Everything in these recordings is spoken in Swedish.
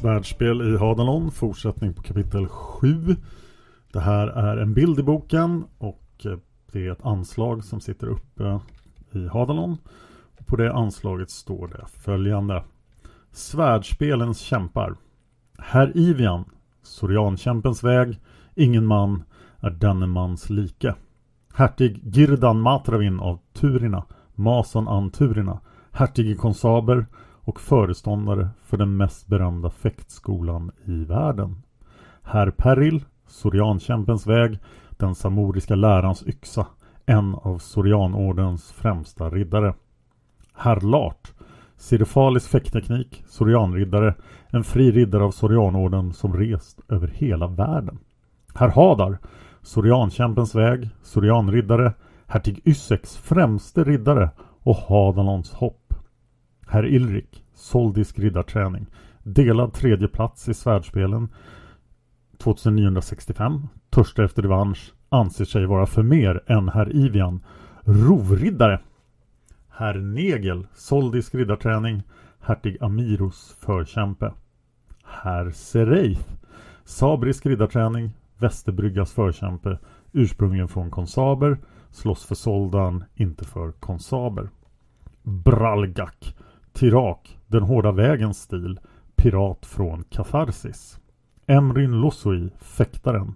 Svärdspel i Hadalon, fortsättning på kapitel 7. Det här är en bild i boken och eh, det är ett anslag som sitter uppe i Hadalon. På det anslaget står det följande. Svärdspelens kämpar. Herr Ivian, Soriankämpens väg, ingen man är denne mans like. Hertig Girdan Matravin av Turina, Mason Anturina, hertig Konsaber och föreståndare för den mest berömda fäktskolan i världen. Herr Peril, Soriankämpens väg, den samoriska lärans yxa, en av Sorianordens främsta riddare. Herr Lart, Sirefalis fäktteknik, Sorianriddare, en fri riddare av Sorianorden som rest över hela världen. Herr Hadar, Soriankämpens väg, Sorianriddare, hertig Ysseks främste riddare och Hadalons hopp. Herr Ilrik, Soldisk riddarträning. Delad tredje plats i svärdspelen 2965. Törstar efter revansch. Anser sig vara för mer än herr Ivian. Rovriddare. Herr Negel, Soldisk riddarträning. Hertig Amiros förkämpe. Herr Sereith, Sabrisk riddarträning. Västerbryggas förkämpe. Ursprungligen från Konsaber. Slåss för Soldan, inte för Konsaber. Bralgak. Tirak, Den hårda vägens stil, pirat från Katharsis. Emrin Losui, Fäktaren.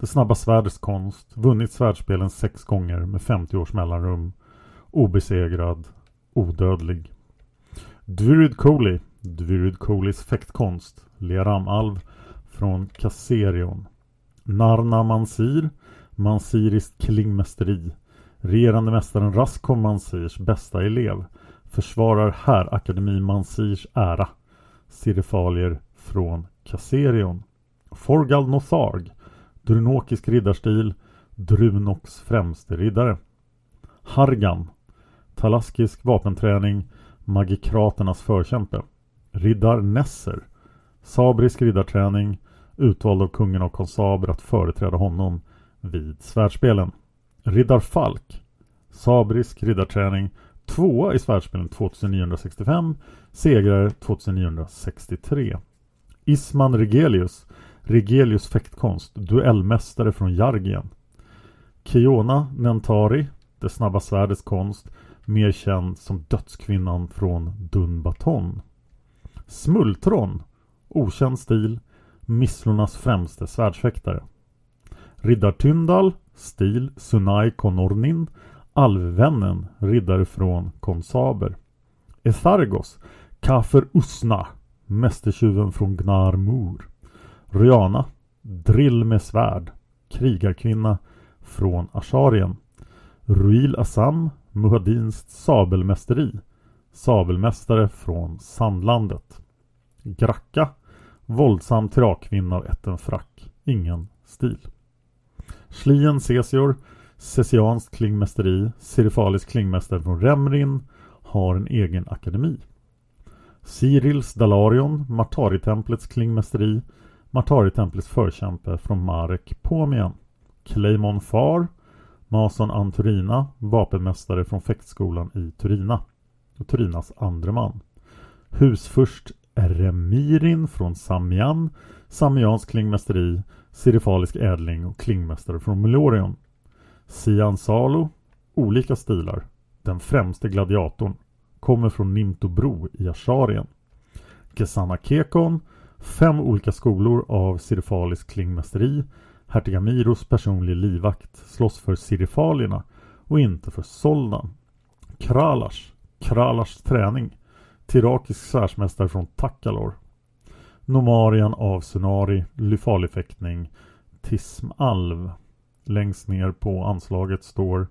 Det snabba svärdets konst, vunnit svärdspelen sex gånger med 50 års mellanrum. Obesegrad, odödlig. Dvurid Koli, Dvurid Kolis fäktkonst, Leram-alv från Kasserion. Narna Mansir, Mansiriskt klingmästeri. Regerande mästaren Raskom Mansirs bästa elev försvarar här Akademi Mansirs ära. Sirifalier från Kasserion. Forgal Notharg. Drunokisk riddarstil. Drunoks främste riddare. Hargan. Talaskisk vapenträning. Magikraternas förkämpe. Riddar Nesser. Sabrisk riddarträning. Utvald av kungen av konsaber att företräda honom vid svärdspelen. Riddar Falk. Sabrisk riddarträning Tvåa i svärdsspelen 2965, segrare 2963. Isman Regelius, Regelius fäktkonst, duellmästare från Jargien. Kiona Nentari, det snabba svärdets konst, mer känd som dödskvinnan från Dunbaton. Smultron, okänd stil, misslornas främste svärdsfäktare. Riddar Tyndal, stil Sunai Konornin, Alvvännen, riddare från Konsaber. Ethargos, Kafer Usna, mästertjuven från Gnarmur. Riana, drill med svärd, krigarkvinna från Asharien. Ruil Assam, Muhadins sabelmästeri, sabelmästare från Sandlandet. Gracka, våldsam tirakkvinna av ätten frack, ingen stil. Slien Cesior, Sessianskt klingmästeri, Sirifalisk klingmästare från Remrin, har en egen akademi. Cyrils Dalarion, Martaritemplets klingmästeri, Martaritemplets förkämpe från Marek Pomien. Claymon Far, Mason Anturina, vapenmästare från fäktskolan i Turina. Och Turinas andre man. Husfurst Remirin från Samian, Samians klingmästeri, Sirifalisk ädling och klingmästare från Melorion. Sian Salo, olika stilar, den främste gladiatorn, kommer från Nimtobro i Asharien. Gesana Kekon, fem olika skolor av Sirifalisk klingmästeri, hertig Amiros personlig livvakt, slåss för Sirifalierna och inte för Soldan. Kralash, Kralash träning, Tirakisk svärsmästare från Takalor. Nomarian av Sunari, Lyfalifäktning, Tismalv. Längst ner på anslaget står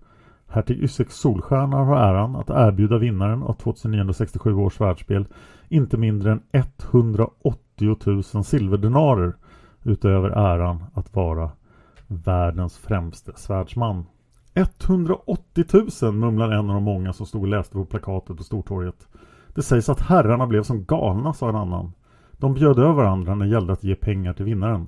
Hertig Ysek Solstjärna har äran att erbjuda vinnaren av 2967 års världsspel inte mindre än 180 000 silverdenarer utöver äran att vara världens främste svärdsman. 180 000 mumlar en av de många som stod och läste på plakatet på Stortorget. Det sägs att herrarna blev som galna, sa en annan. De bjöd över varandra när det gällde att ge pengar till vinnaren.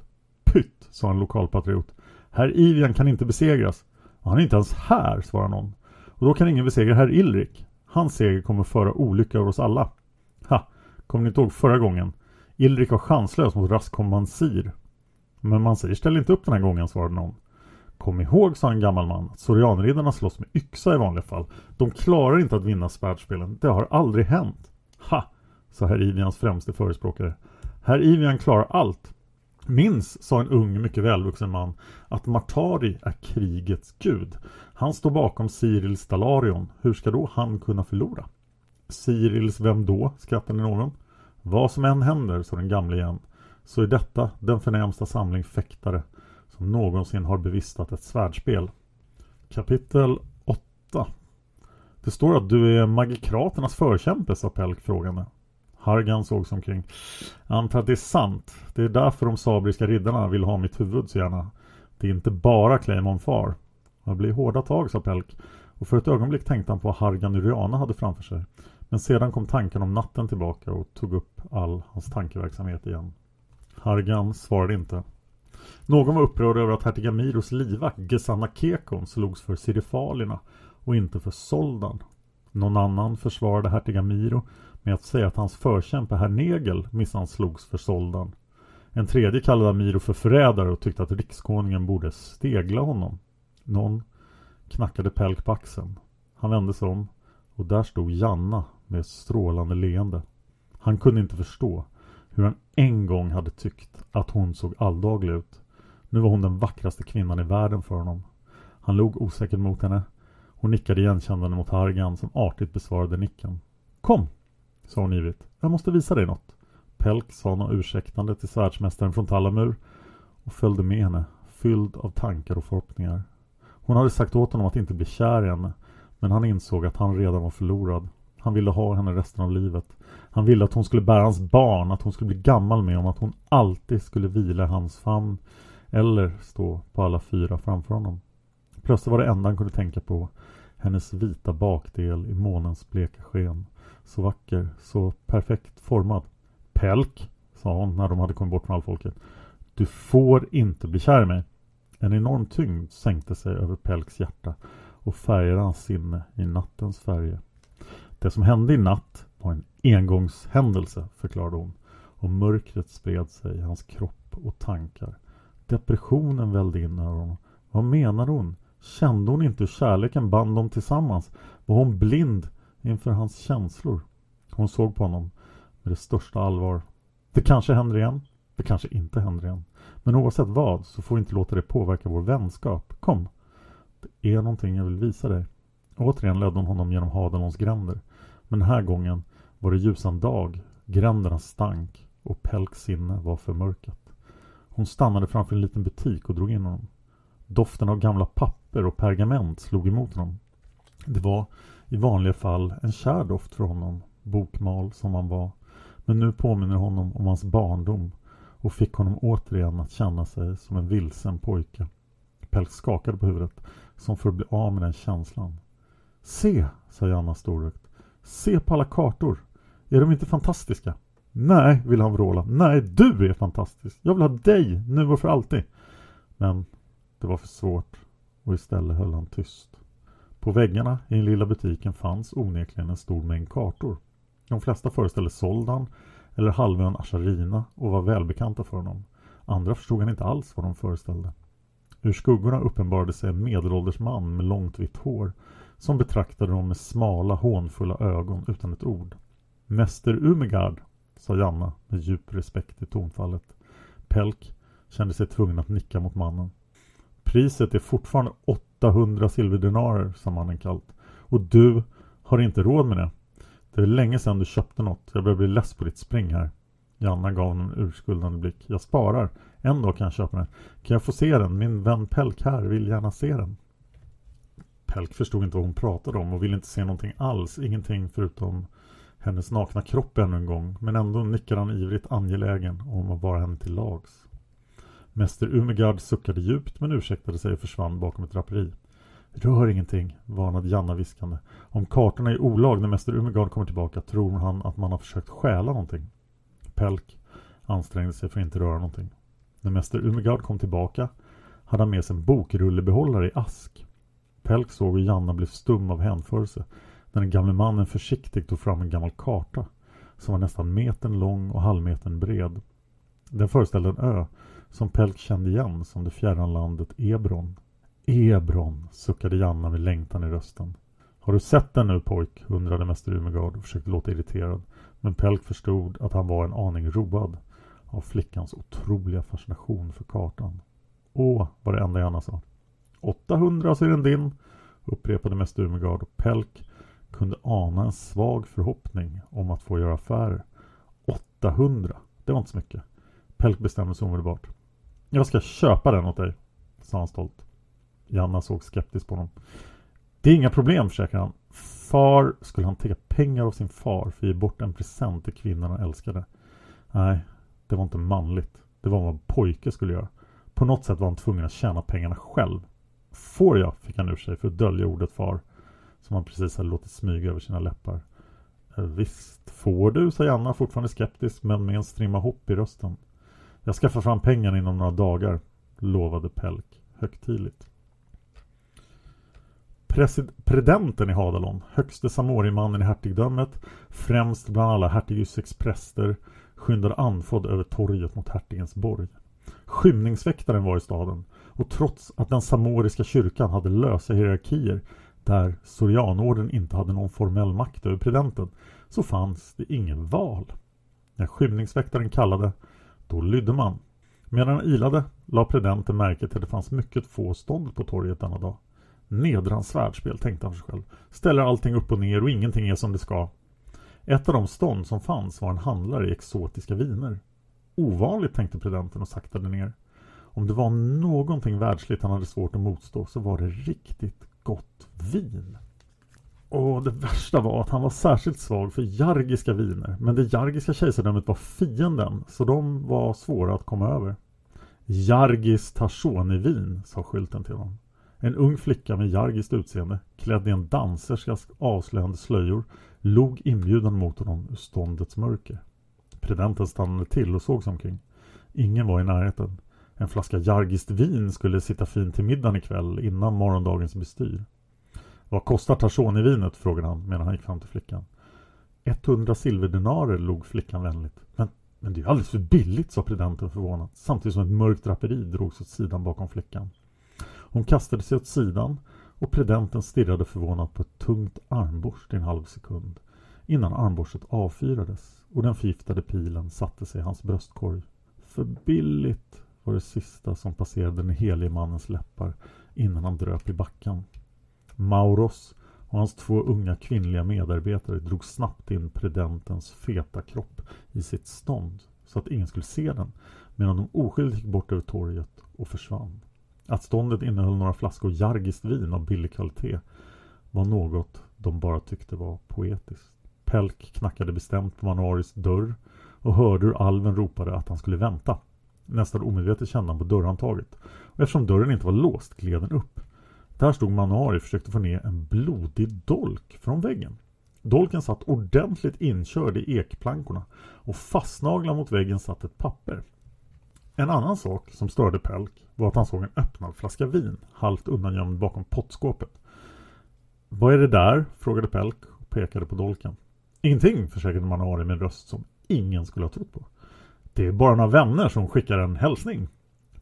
Pytt, sa en lokalpatriot. Herr Ivian kan inte besegras. Han är inte ens här, svarade någon. Och då kan ingen besegra herr Ilrik. Hans seger kommer föra olycka över oss alla. Ha! Kommer ni inte ihåg förra gången? Ilrik var chanslös mot Raskom Mansir. Men Mansir ställer inte upp den här gången, svarade någon. Kom ihåg, sa en gammal man, att Sorianriddarna slåss med yxa i vanliga fall. De klarar inte att vinna svärdspelen. Det har aldrig hänt. Ha! sa herr Ivians främste förespråkare. Herr Ivian klarar allt. Minns, sa en ung, mycket välvuxen man, att Martari är krigets gud. Han står bakom Cyrils Dalarion. Hur ska då han kunna förlora? Cyrils vem då? skrattade någon. Vad som än händer, sa den gamle igen, så är detta den förnämsta samling fäktare som någonsin har bevistat ett svärdspel. Kapitel 8 Det står att du är magikraternas förkämpe, sa Pelk frågande. Hargan såg omkring. Jag antar att det är sant. Det är därför de sabriska riddarna vill ha mitt huvud så gärna. Det är inte bara Claymon far. Det blir hårda tag, sa Pelk. Och för ett ögonblick tänkte han på vad Hargan Uriana hade framför sig. Men sedan kom tanken om natten tillbaka och tog upp all hans tankeverksamhet igen. Hargan svarade inte. Någon var upprörd över att hertig Amiros livvakt Gesanna Kekon slogs för Sirifalierna och inte för Soldan. Någon annan försvarade hertig Amiro med att säga att hans förkämpe herr Negel minsann slogs för Soldan. En tredje kallade Amiro för förrädare och tyckte att rikskonungen borde stegla honom. Någon knackade Pelk på axeln. Han vände sig om och där stod Janna med ett strålande leende. Han kunde inte förstå. Hur han en gång hade tyckt att hon såg alldaglig ut. Nu var hon den vackraste kvinnan i världen för honom. Han log osäkert mot henne. Hon nickade igenkännande mot Hargan som artigt besvarade nicken. Kom, sa hon ivrigt. Jag måste visa dig något. Pelk sa något ursäktande till svärdsmästaren från Tallamur och följde med henne, fylld av tankar och förhoppningar. Hon hade sagt åt honom att inte bli kär i henne, men han insåg att han redan var förlorad. Han ville ha henne resten av livet. Han ville att hon skulle bära hans barn, att hon skulle bli gammal med honom, att hon alltid skulle vila i hans famn eller stå på alla fyra framför honom. Plötsligt var det enda han kunde tänka på hennes vita bakdel i månens bleka sken. Så vacker, så perfekt formad. Pelk, sa hon när de hade kommit bort från allfolket. Du får inte bli kär i mig. En enorm tyngd sänkte sig över Pelks hjärta och färgade hans sinne i nattens färger. Det som hände i natt var en engångshändelse, förklarade hon. Och mörkret spred sig i hans kropp och tankar. Depressionen vällde in över honom. Vad menade hon? Kände hon inte hur kärleken band dem tillsammans? Var hon blind inför hans känslor? Hon såg på honom med det största allvar. Det kanske händer igen. Det kanske inte händer igen. Men oavsett vad så får vi inte låta det påverka vår vänskap. Kom! Det är någonting jag vill visa dig. Återigen ledde hon honom genom Hadelons gränder. Men den här gången var det ljusan dag. Gränderna stank och Pelks sinne var förmörkat. Hon stannade framför en liten butik och drog in honom. Doften av gamla papper och pergament slog emot honom. Det var i vanliga fall en kär doft för honom, bokmal som han var. Men nu påminner honom om hans barndom och fick honom återigen att känna sig som en vilsen pojke. Pelk skakade på huvudet som för att bli av med den känslan. Se, sa Janna storögt. Se på alla kartor. Är de inte fantastiska? Nej, ville han vråla. Nej, du är fantastisk. Jag vill ha dig, nu och för alltid. Men det var för svårt och istället höll han tyst. På väggarna i den lilla butiken fanns onekligen en stor mängd kartor. De flesta föreställde Soldan eller halvön Asharina och var välbekanta för honom. Andra förstod han inte alls vad de föreställde. Ur skuggorna uppenbarade sig en medelålders man med långt vitt hår som betraktade dem med smala hånfulla ögon utan ett ord. Mäster Umegard, sa Janna med djup respekt i tonfallet. Pelk kände sig tvungen att nicka mot mannen. Priset är fortfarande 800 silverdenarer, sa mannen kallt. Och du har inte råd med det. Det är länge sedan du köpte något. Jag börjar bli less på ditt spring här. Janna gav honom en urskuldande blick. Jag sparar. En dag kan jag köpa den. Kan jag få se den? Min vän Pelk här vill gärna se den. Pelk förstod inte vad hon pratade om och ville inte se någonting alls. Ingenting förutom hennes nakna kropp ännu en gång. Men ändå nickade han ivrigt angelägen om att vara henne till lags. Mäster Umegard suckade djupt men ursäktade sig och försvann bakom ett draperi. Rör ingenting, varnade Janna viskande. Om kartorna är olag när Mäster Umegard kommer tillbaka tror han att man har försökt stjäla någonting. Pelk ansträngde sig för att inte röra någonting. När Mäster Umegard kom tillbaka hade han med sig en bokrullebehållare i ask. Pelk såg hur Janna blev stum av hänförelse när den gamle mannen försiktigt tog fram en gammal karta som var nästan metern lång och halvmetern bred. Den föreställde en ö som Pelk kände igen som det fjärran landet Ebron. Ebron, suckade Janna med längtan i rösten. Har du sett den nu pojk? undrade mäster Umegard och försökte låta irriterad. Men Pelk förstod att han var en aning road av flickans otroliga fascination för kartan. Åh, var det enda Janna sa. 800 så är den din, upprepade mäster Umegard och Pelk kunde ana en svag förhoppning om att få göra affärer. 800, det var inte så mycket. Pelk bestämde sig omedelbart. Jag ska köpa den åt dig, sa han stolt. Janna såg skeptiskt på honom. Det är inga problem, försäkrade han. Far skulle han ta pengar av sin far för att ge bort en present till kvinnan han älskade. Nej, det var inte manligt. Det var vad en pojke skulle göra. På något sätt var han tvungen att tjäna pengarna själv. Får jag? fick han ur sig för att dölja ordet far. Som han precis hade låtit smyga över sina läppar. Eh, visst får du, sa Janna fortfarande skeptisk men med en strimma hopp i rösten. Jag skaffar fram pengarna inom några dagar, lovade Pelk högtidligt. Presidenten i Hadalon, högste samorimannen i hertigdömet, främst bland alla hertigysseks präster, skyndade andfådd över torget mot hertigens borg. Skymningsväktaren var i staden och trots att den samoriska kyrkan hade lösa hierarkier där Sorianorden inte hade någon formell makt över predenten så fanns det ingen val. När skymningsväktaren kallade, då lydde man. Medan han ilade la predenten märke till att det fanns mycket få stånd på torget denna dag. Nedrans svärdspel, tänkte han för sig själv. Ställer allting upp och ner och ingenting är som det ska. Ett av de stånd som fanns var en handlare i exotiska viner. Ovanligt, tänkte predenten och saktade ner. Om det var någonting världsligt han hade svårt att motstå så var det riktigt gott vin. Och det värsta var att han var särskilt svag för jargiska viner. Men det jargiska kejsardömet var fienden, så de var svåra att komma över. Jargis Tarsoni-vin”, sa skylten till honom. En ung flicka med jargiskt utseende, klädd i en danserskas avslöjande slöjor, log inbjudan mot honom ur ståndets mörker. Predenten stannade till och såg sig omkring. Ingen var i närheten. En flaska jargiskt vin skulle sitta fint till middagen ikväll innan morgondagens bestyr. Vad kostar Tarzoni-vinet? frågade han medan han gick fram till flickan. 100 silverdenarer, log flickan vänligt. Men, men det är ju alldeles för billigt, sa predenten förvånat, samtidigt som ett mörkt draperi drogs åt sidan bakom flickan. Hon kastade sig åt sidan och predenten stirrade förvånat på ett tungt armborst i en halv sekund innan armborstet avfyrades och den förgiftade pilen satte sig i hans bröstkorg. För billigt var det sista som passerade den helige mannens läppar innan han dröp i backen. Mauros och hans två unga kvinnliga medarbetare drog snabbt in predentens feta kropp i sitt stånd så att ingen skulle se den medan de oskyldigt gick bort över torget och försvann. Att ståndet innehöll några flaskor jargiskt vin av billig kvalitet var något de bara tyckte var poetiskt. Pelk knackade bestämt på Manuaris dörr och hörde hur alven ropade att han skulle vänta. Nästan omedvetet kände han på dörrhandtaget och eftersom dörren inte var låst gled den upp. Där stod Manari och försökte få ner en blodig dolk från väggen. Dolken satt ordentligt inkörd i ekplankorna och fastnaglad mot väggen satt ett papper. En annan sak som störde Pelk var att han såg en öppnad flaska vin halvt undangömd bakom pottskåpet. Vad är det där? frågade Pelk och pekade på dolken. Ingenting, försäkrade Manari med en röst som ingen skulle ha trott på. Det är bara några vänner som skickar en hälsning.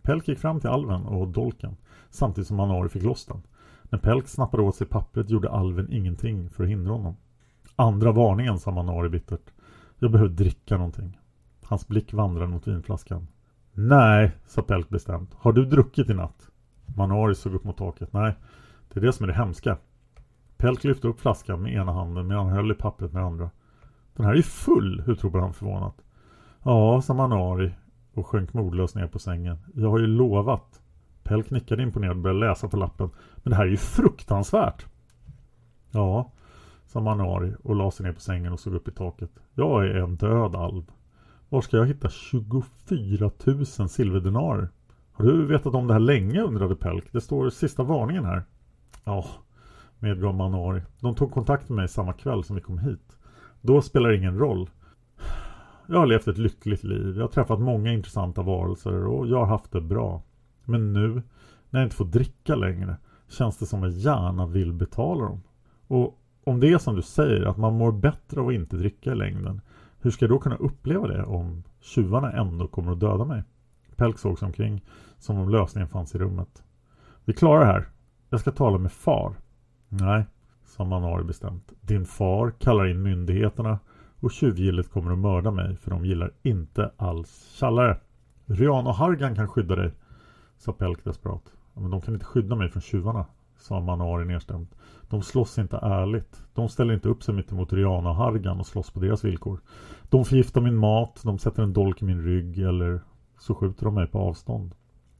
Pelk gick fram till alven och dolken samtidigt som Manari fick loss den. När Pelk snappade åt sig pappret gjorde alven ingenting för att hindra honom. Andra varningen, sa Manari bittert. Jag behöver dricka någonting. Hans blick vandrade mot vinflaskan. Nej, sa Pelk bestämt. Har du druckit i natt? Manari såg upp mot taket. Nej, det är det som är det hemska. Pelk lyfte upp flaskan med ena handen medan han höll i pappret med andra. Den här är ju full, utropade han förvånat. Ja, sa Manari och sjönk modlöst ner på sängen. Jag har ju lovat. Pelk nickade imponerad och började läsa på lappen. Men det här är ju fruktansvärt. Ja, sa Manari och la sig ner på sängen och såg upp i taket. Jag är en död alv. Var ska jag hitta 24 000 silverdenarer? Har du vetat om det här länge? undrade Pelk. Det står sista varningen här. Ja, medgav Manari. De tog kontakt med mig samma kväll som vi kom hit. Då spelar det ingen roll. Jag har levt ett lyckligt liv. Jag har träffat många intressanta varelser och jag har haft det bra. Men nu, när jag inte får dricka längre, känns det som att jag gärna vill betala dem. Och om det är som du säger, att man mår bättre av att inte dricka i längden, hur ska jag då kunna uppleva det om tjuvarna ändå kommer att döda mig? Pelk såg sig omkring som om lösningen fanns i rummet. Vi klarar det här. Jag ska tala med far. Nej, sa Manari bestämt. Din far kallar in myndigheterna och tjuvgillet kommer att mörda mig för de gillar inte alls tjallare. Ryan och Hargan kan skydda dig, sa Pelk desperat. Men de kan inte skydda mig från tjuvarna, sa Manari nedstämt. De slåss inte ärligt. De ställer inte upp sig mitt emot Riana och Hargan och slåss på deras villkor. De förgiftar min mat, de sätter en dolk i min rygg eller så skjuter de mig på avstånd.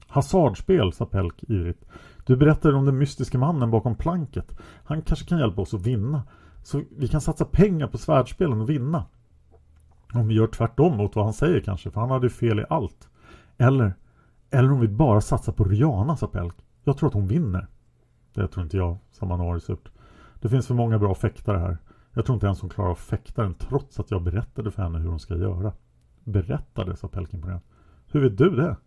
Hasardspel, sa Pelk ivrigt. Du berättade om den mystiska mannen bakom planket. Han kanske kan hjälpa oss att vinna. Så vi kan satsa pengar på svärdspelen och vinna. Om vi gör tvärtom mot vad han säger kanske, för han hade fel i allt. Eller, eller om vi bara satsar på Rihanna, sa Pelk. Jag tror att hon vinner. Det tror inte jag, sa Manari surt. Det finns för många bra fäktare här. Jag tror inte ens hon klarar av fäktaren trots att jag berättade för henne hur hon ska göra. Berättade, sa Pelk imponerat. Hur vet du det?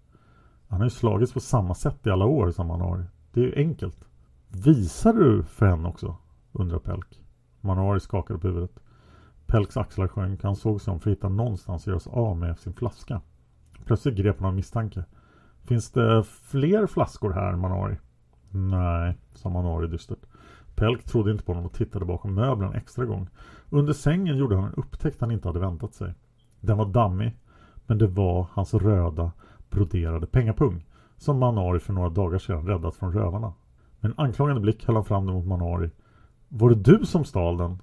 Han har ju slagits på samma sätt i alla år, sa Manari. Det är ju enkelt. Visar du för henne också? undrar Pelk. Manari skakade på huvudet. Pelks axlar sjönk. Han såg sig om för att hitta någonstans att göra sig av med sin flaska. Plötsligt grep han av misstanke. Finns det fler flaskor här, Manari? Nej, sa Manari dystert. Pelk trodde inte på honom och tittade bakom möblen extra gång. Under sängen gjorde han en upptäckt han inte hade väntat sig. Den var dammig, men det var hans röda broderade pengapung som Manari för några dagar sedan räddat från rövarna. Med en anklagande blick höll han fram den mot Manari. Var det du som stal den?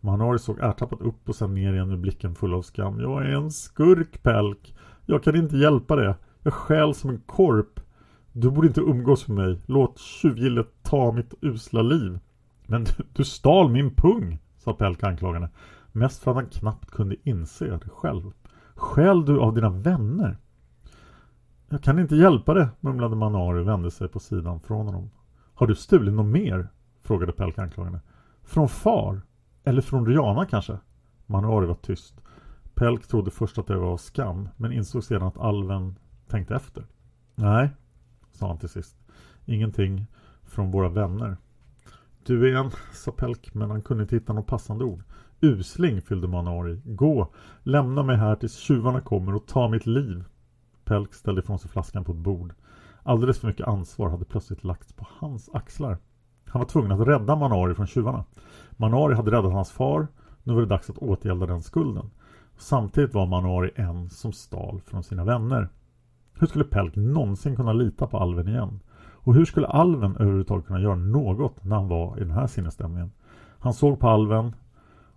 Manari såg ärtappat upp och sen ner igen med blicken full av skam. Jag är en skurk, Pelk. Jag kan inte hjälpa det. Jag skäl som en korp. Du borde inte umgås med mig. Låt tjuvgillet ta mitt usla liv. Men du, du stal min pung, sa Pelk anklagande. Mest för att han knappt kunde inse det själv. Skäl du av dina vänner? Jag kan inte hjälpa det, mumlade Manari och vände sig på sidan från honom. Har du stulit något mer? frågade Pelk anklagande. Från far? Eller från Rihanna kanske? Manari var tyst. Pelk trodde först att det var av skam, men insåg sedan att alven tänkte efter. Nej, sa han till sist. Ingenting från våra vänner. Du är en, sa Pelk, men han kunde inte hitta något passande ord. Usling, fyllde Manari. Gå, lämna mig här tills tjuvarna kommer och ta mitt liv. Pelk ställde ifrån sig flaskan på ett bord. Alldeles för mycket ansvar hade plötsligt lagts på hans axlar. Han var tvungen att rädda Manari från tjuvarna. Manari hade räddat hans far. Nu var det dags att återgälda den skulden. Samtidigt var Manari en som stal från sina vänner. Hur skulle Pelk någonsin kunna lita på alven igen? Och hur skulle alven överhuvudtaget kunna göra något när han var i den här sinnesstämningen? Han såg på alven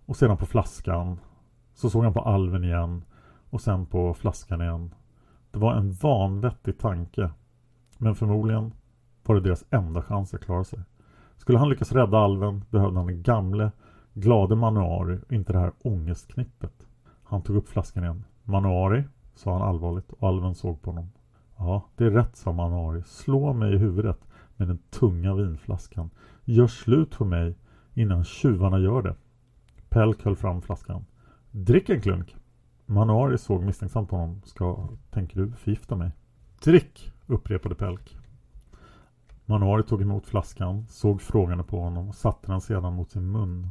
och sedan på flaskan. Så såg han på alven igen och sen på flaskan igen. Det var en vanvettig tanke. Men förmodligen var det deras enda chans att klara sig. Skulle han lyckas rädda alven behövde han den gamle, glade Manuari och inte det här ångestknippet. Han tog upp flaskan igen. Manuari, sa han allvarligt och alven såg på honom. Ja, det är rätt, sa Manuari. Slå mig i huvudet med den tunga vinflaskan. Gör slut på mig innan tjuvarna gör det. Pelk höll fram flaskan. Drick en klunk. Manuari såg misstänksamt på honom. Ska, tänker du förgifta mig? Drick, upprepade Pelk. Manuari tog emot flaskan, såg frågande på honom och satte den sedan mot sin mun.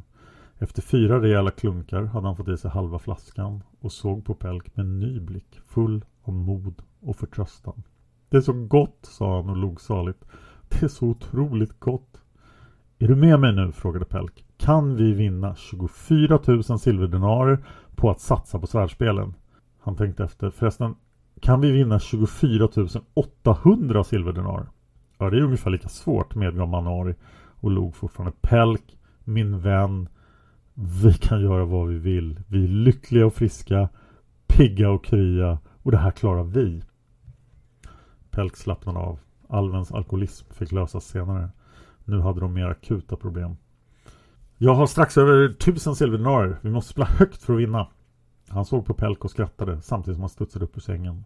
Efter fyra rejäla klunkar hade han fått i sig halva flaskan och såg på Pelk med en ny blick, full av mod och förtröstan. Det är så gott, sa han och log saligt. Det är så otroligt gott. Är du med mig nu? frågade Pelk. Kan vi vinna 24 000 silverdenarer på att satsa på svärdspelen? Han tänkte efter. Förresten, kan vi vinna 24 800 silverdenarer? Ja, det är ungefär lika svårt, medgav Manari och log fortfarande. Pelk, min vän, vi kan göra vad vi vill. Vi är lyckliga och friska, pigga och krya och det här klarar vi. Pelk slappnade av. Alvens alkoholism fick lösas senare. Nu hade de mer akuta problem. Jag har strax över tusen silverdinarer. Vi måste spela högt för att vinna. Han såg på Pelk och skrattade samtidigt som han studsade upp ur sängen.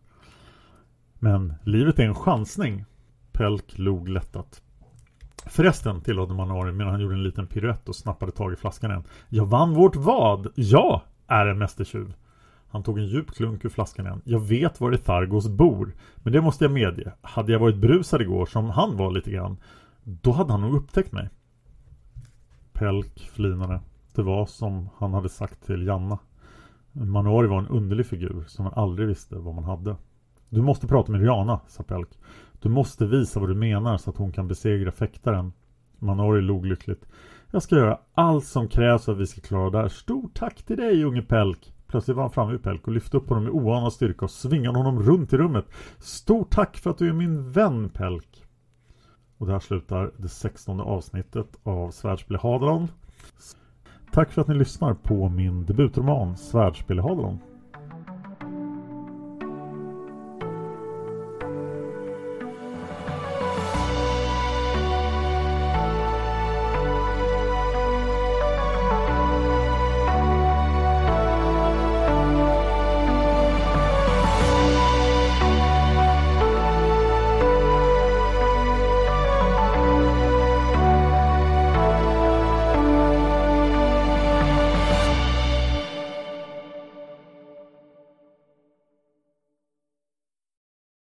Men livet är en chansning. Pelk log lättat. Förresten, tillade Manari medan han gjorde en liten piruett och snappade tag i flaskan igen. Jag vann vårt vad? Jag är en mästertjuv. Han tog en djup klunk ur flaskan igen. Jag vet var Thargos bor. Men det måste jag medge. Hade jag varit brusad igår, som han var lite grann, då hade han nog upptäckt mig. Pelk flinade. Det var som han hade sagt till Janna. Manuari var en underlig figur som man aldrig visste vad man hade. Du måste prata med Rihanna, sa Pelk. Du måste visa vad du menar så att hon kan besegra fäktaren. Manori log lyckligt. Jag ska göra allt som krävs för att vi ska klara det här. Stort tack till dig, unge Pelk. Plötsligt var han framme vid Pelk och lyfte upp honom med oanad styrka och svingade honom runt i rummet. Stort tack för att du är min vän, Pelk. Och där slutar det sextonde avsnittet av Svärdspel i Hadalon. Tack för att ni lyssnar på min debutroman Svärdspel i Hadalon.